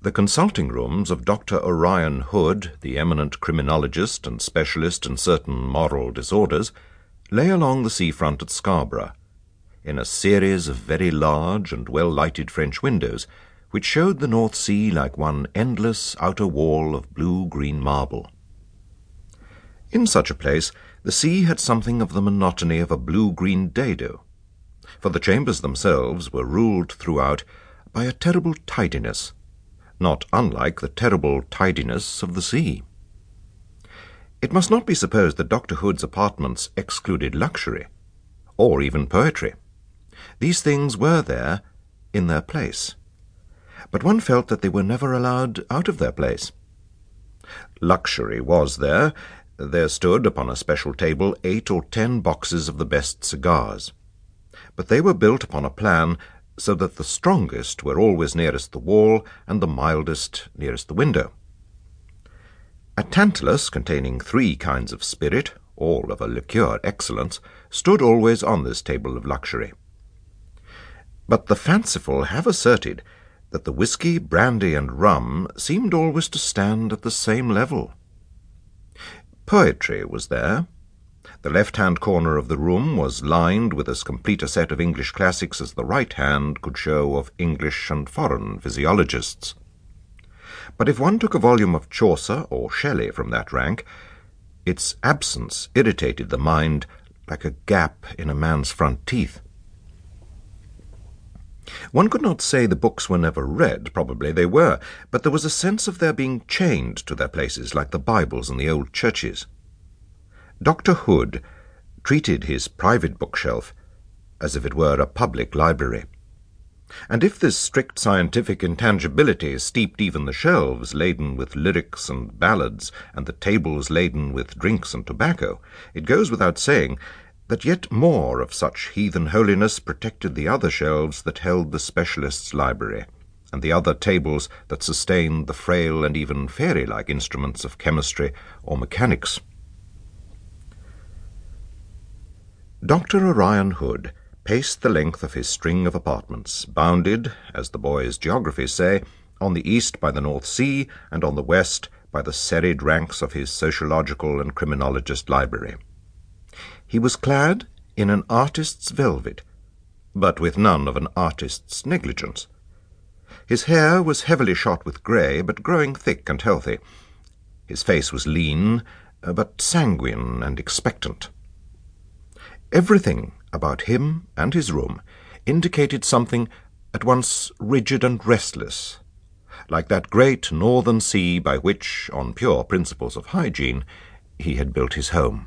The consulting rooms of Dr. Orion Hood, the eminent criminologist and specialist in certain moral disorders, lay along the seafront at Scarborough, in a series of very large and well lighted French windows, which showed the North Sea like one endless outer wall of blue green marble. In such a place, the sea had something of the monotony of a blue green dado, for the chambers themselves were ruled throughout by a terrible tidiness, not unlike the terrible tidiness of the sea. It must not be supposed that Dr. Hood's apartments excluded luxury, or even poetry. These things were there in their place, but one felt that they were never allowed out of their place. Luxury was there. There stood upon a special table eight or ten boxes of the best cigars, but they were built upon a plan so that the strongest were always nearest the wall and the mildest nearest the window. A tantalus containing three kinds of spirit, all of a liqueur excellence, stood always on this table of luxury. But the fanciful have asserted that the whisky, brandy, and rum seemed always to stand at the same level. Poetry was there, the left-hand corner of the room was lined with as complete a set of English classics as the right hand could show of English and foreign physiologists. But if one took a volume of Chaucer or Shelley from that rank, its absence irritated the mind like a gap in a man's front teeth. One could not say the books were never read, probably they were, but there was a sense of their being chained to their places like the Bibles in the old churches. Dr. Hood treated his private bookshelf as if it were a public library. And if this strict scientific intangibility steeped even the shelves laden with lyrics and ballads, and the tables laden with drinks and tobacco, it goes without saying that yet more of such heathen holiness protected the other shelves that held the specialist's library, and the other tables that sustained the frail and even fairy-like instruments of chemistry or mechanics. Dr. Orion Hood paced the length of his string of apartments, bounded, as the boys' geographies say, on the east by the North Sea, and on the west by the serried ranks of his sociological and criminologist library. He was clad in an artist's velvet, but with none of an artist's negligence. His hair was heavily shot with grey, but growing thick and healthy. His face was lean, uh, but sanguine and expectant. Everything about him and his room indicated something at once rigid and restless, like that great northern sea by which, on pure principles of hygiene, he had built his home.